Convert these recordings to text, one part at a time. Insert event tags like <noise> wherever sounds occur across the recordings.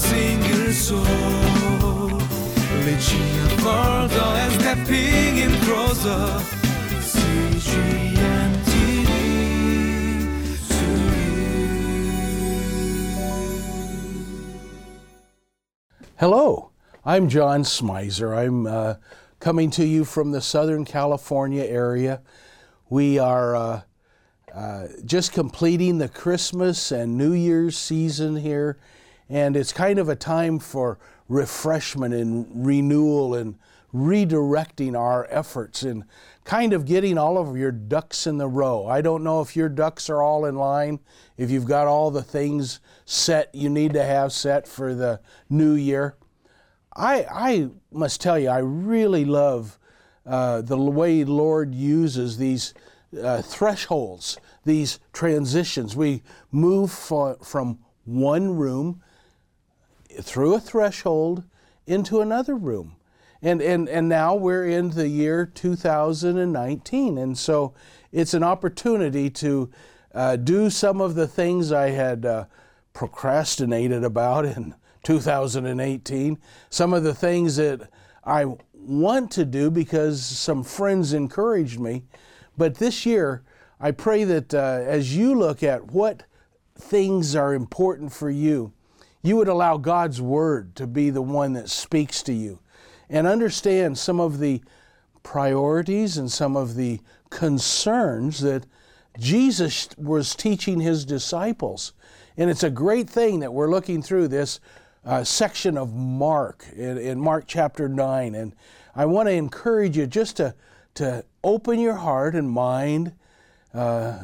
single soul. Stepping in closer. Hello, I'm John Smizer. I'm uh, coming to you from the Southern California area. We are uh, uh, just completing the Christmas and New Year's season here, and it's kind of a time for refreshment and renewal and redirecting our efforts and kind of getting all of your ducks in the row. I don't know if your ducks are all in line, if you've got all the things set you need to have set for the new year. I, I must tell you, I really love uh, the way Lord uses these uh, thresholds, these transitions. We move for, from one room through a threshold into another room. And, and, and now we're in the year 2019. And so it's an opportunity to uh, do some of the things I had uh, procrastinated about in <laughs> 2018, some of the things that I want to do because some friends encouraged me. But this year, I pray that uh, as you look at what things are important for you, you would allow God's Word to be the one that speaks to you and understand some of the priorities and some of the concerns that Jesus was teaching his disciples. And it's a great thing that we're looking through this uh, section of Mark, in, in Mark chapter 9. And I want to encourage you just to, to open your heart and mind uh,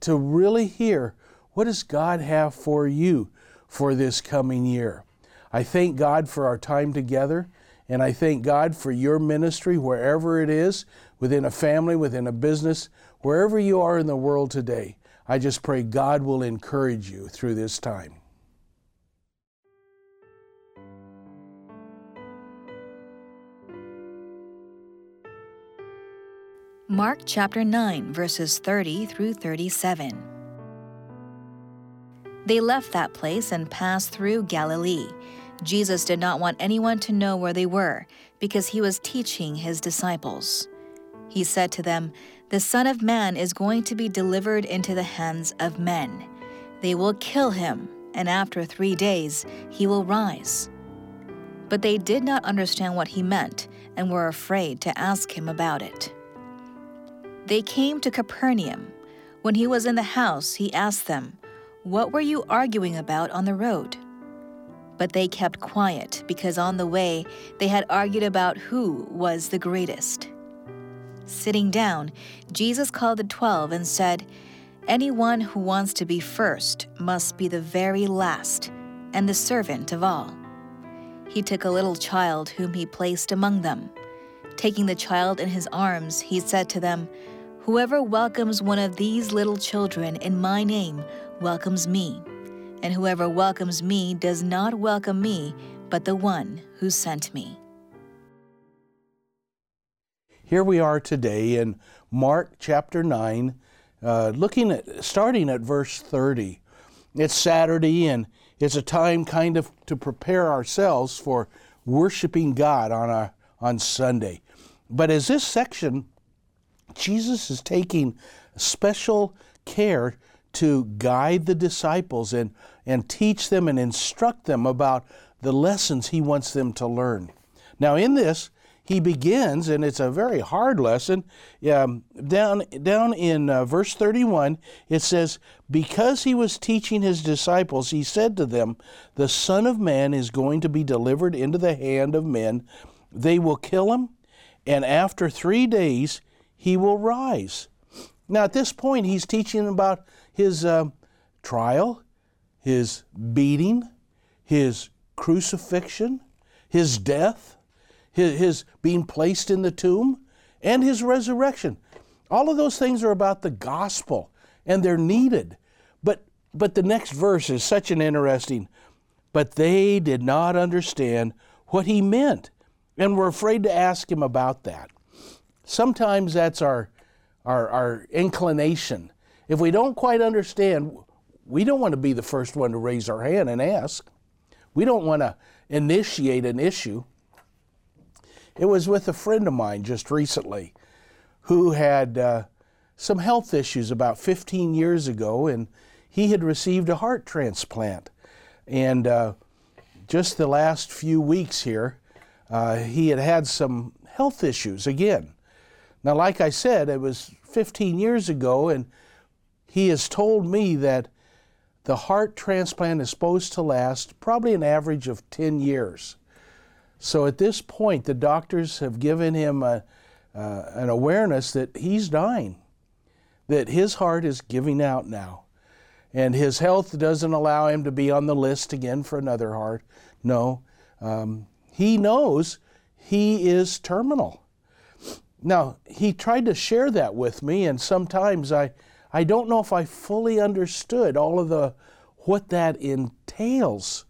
to really hear what does God have for you for this coming year. I thank God for our time together, and I thank God for your ministry wherever it is, within a family, within a business, wherever you are in the world today. I just pray God will encourage you through this time. Mark chapter 9, verses 30 through 37. They left that place and passed through Galilee. Jesus did not want anyone to know where they were, because he was teaching his disciples. He said to them, The Son of Man is going to be delivered into the hands of men. They will kill him, and after three days he will rise. But they did not understand what he meant and were afraid to ask him about it. They came to Capernaum. When he was in the house, he asked them, What were you arguing about on the road? But they kept quiet because on the way they had argued about who was the greatest. Sitting down, Jesus called the twelve and said, Anyone who wants to be first must be the very last and the servant of all. He took a little child whom he placed among them. Taking the child in his arms, he said to them, Whoever welcomes one of these little children in my name welcomes me, and whoever welcomes me does not welcome me, but the one who sent me. Here we are today in Mark chapter 9, uh, looking at starting at verse 30. It's Saturday and it's a time kind of to prepare ourselves for worshiping God on a, on Sunday. But as this section, Jesus is taking special care to guide the disciples and, and teach them and instruct them about the lessons he wants them to learn. Now, in this, he begins, and it's a very hard lesson. Um, down, down in uh, verse 31, it says, Because he was teaching his disciples, he said to them, The Son of Man is going to be delivered into the hand of men. They will kill him, and after three days he will rise. Now, at this point, he's teaching about his uh, trial, his beating, his crucifixion, his death his, his being placed in the tomb, and his resurrection. All of those things are about the gospel, and they're needed. But, but the next verse is such an interesting, but they did not understand what he meant and were afraid to ask him about that. Sometimes that's our, our, our inclination. If we don't quite understand, we don't want to be the first one to raise our hand and ask. we don't want to initiate an issue. It was with a friend of mine just recently who had uh, some health issues about 15 years ago, and he had received a heart transplant. And uh, just the last few weeks here, uh, he had had some health issues again. Now, like I said, it was 15 years ago, and he has told me that the heart transplant is supposed to last probably an average of 10 years. So at this point, the doctors have given him a, uh, an awareness that he's dying, that his heart is giving out now. And his health doesn't allow him to be on the list again for another heart. No, um, he knows he is terminal. Now, he tried to share that with me, and sometimes I, I don't know if I fully understood all of the what that entails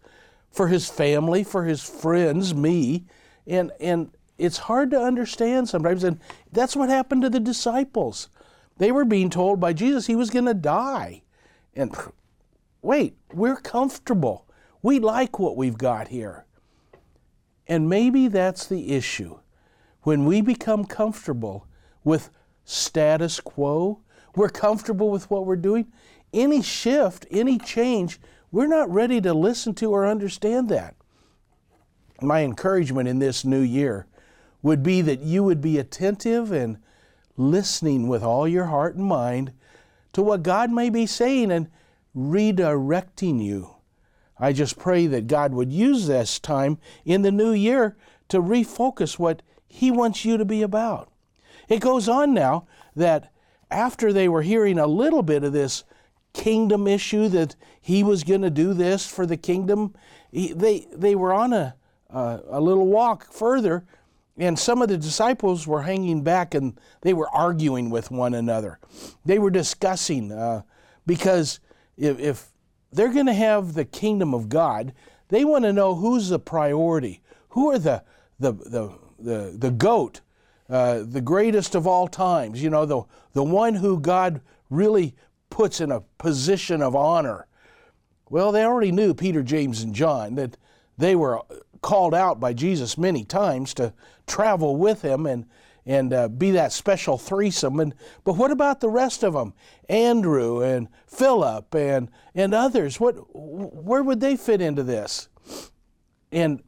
for his family, for his friends, me, and and it's hard to understand sometimes. And that's what happened to the disciples. They were being told by Jesus he was going to die, and wait, we're comfortable. We like what we've got here. And maybe that's the issue. When we become comfortable with status quo, we're comfortable with what we're doing, any shift, any change, we're not ready to listen to or understand that. My encouragement in this new year would be that you would be attentive and listening with all your heart and mind to what God may be saying and redirecting you. I just pray that God would use this time in the new year to refocus what He wants you to be about. It goes on now that after they were hearing a little bit of this kingdom issue that he was going to do this for the kingdom, he, they, they were on a, uh, a little walk further, and some of the disciples were hanging back and they were arguing with one another. They were discussing uh, because if, if they're going to have the kingdom of God, they want to know who's the priority. Who are the, the, the, the, the goat, uh, the greatest of all times, you know, the, the one who God really puts in a position of honor. Well, they already knew, Peter, James, and John, that they were called out by Jesus many times to travel with him and and uh, be that special threesome. And but what about the rest of them? Andrew and Philip and and others. What where would they fit into this? And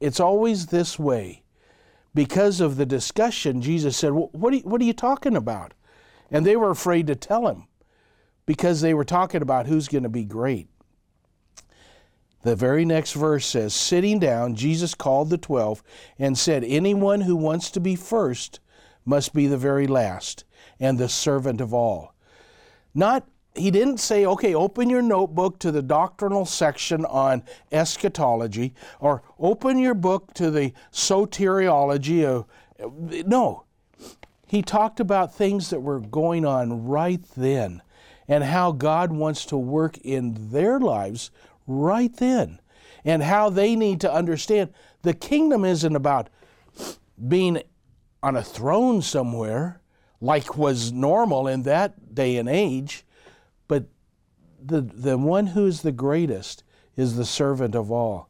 it's always this way. Because of the discussion, Jesus said, "What are you, what are you talking about?" And they were afraid to tell him because they were talking about who's going to be great. The very next verse says, Sitting down, Jesus called the twelve and said, Anyone who wants to be first must be the very last and the servant of all. Not he didn't say, okay, open your notebook to the doctrinal section on eschatology or open your book to the soteriology of. No. He talked about things that were going on right then and how God wants to work in their lives right then, and how they need to understand the kingdom isn't about being on a throne somewhere like was normal in that day and age, the, the one who's the greatest is the servant of all.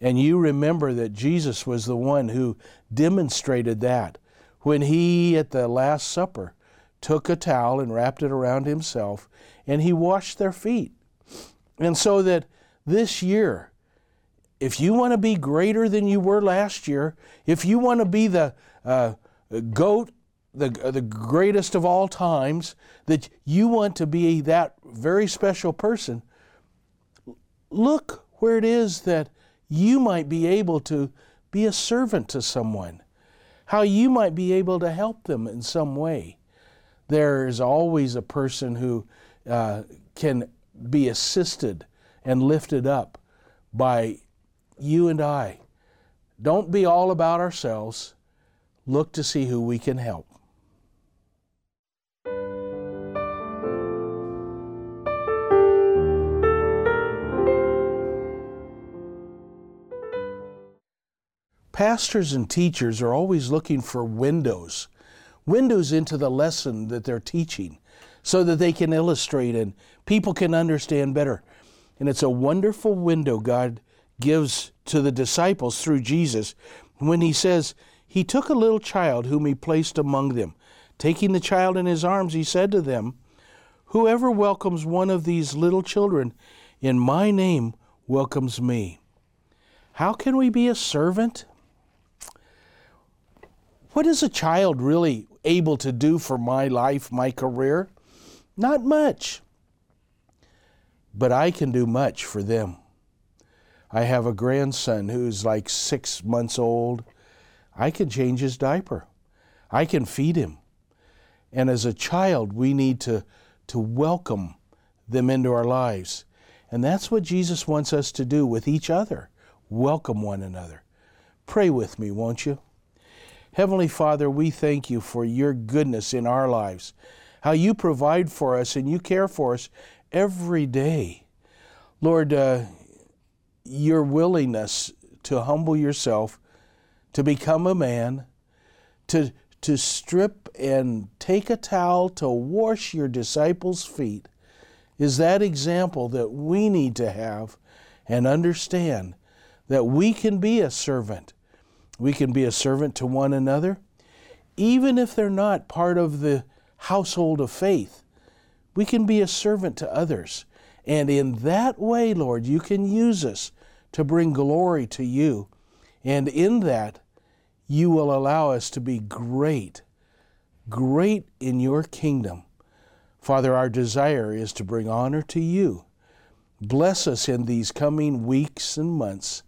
And you remember that Jesus was the one who demonstrated that when he, at the Last Supper, took a towel and wrapped it around himself and he washed their feet. And so that this year, if you want to be greater than you were last year, if you want to be the uh, goat, the, the greatest of all times, that you want to be that very special person, look where it is that you might be able to be a servant to someone, how you might be able to help them in some way. There is always a person who uh, can be assisted and lifted up by you and I. Don't be all about ourselves. Look to see who we can help. Pastors and teachers are always looking for windows, windows into the lesson that they're teaching so that they can illustrate and people can understand better. And it's a wonderful window God gives to the disciples through Jesus when he says, He took a little child whom he placed among them. Taking the child in his arms, he said to them, Whoever welcomes one of these little children in my name welcomes me. How can we be a servant? What is a child really able to do for my life, my career? Not much. But I can do much for them. I have a grandson who's like six months old. I can change his diaper. I can feed him. And as a child, we need to, to welcome them into our lives. And that's what Jesus wants us to do with each other welcome one another. Pray with me, won't you? Heavenly Father, we thank you for your goodness in our lives, how you provide for us and you care for us every day. Lord, uh, your willingness to humble yourself, to become a man, to, to strip and take a towel to wash your disciples' feet, is that example that we need to have and understand that we can be a servant. We can be a servant to one another, even if they're not part of the household of faith. We can be a servant to others. And in that way, Lord, you can use us to bring glory to you. And in that, you will allow us to be great, great in your kingdom. Father, our desire is to bring honor to you. Bless us in these coming weeks and months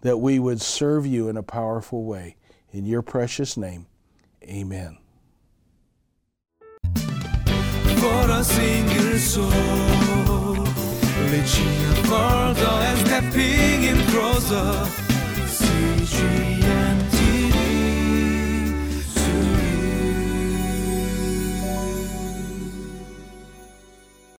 that we would serve you in a powerful way. In your precious name, amen. For a single soul, reaching further and stepping in closer.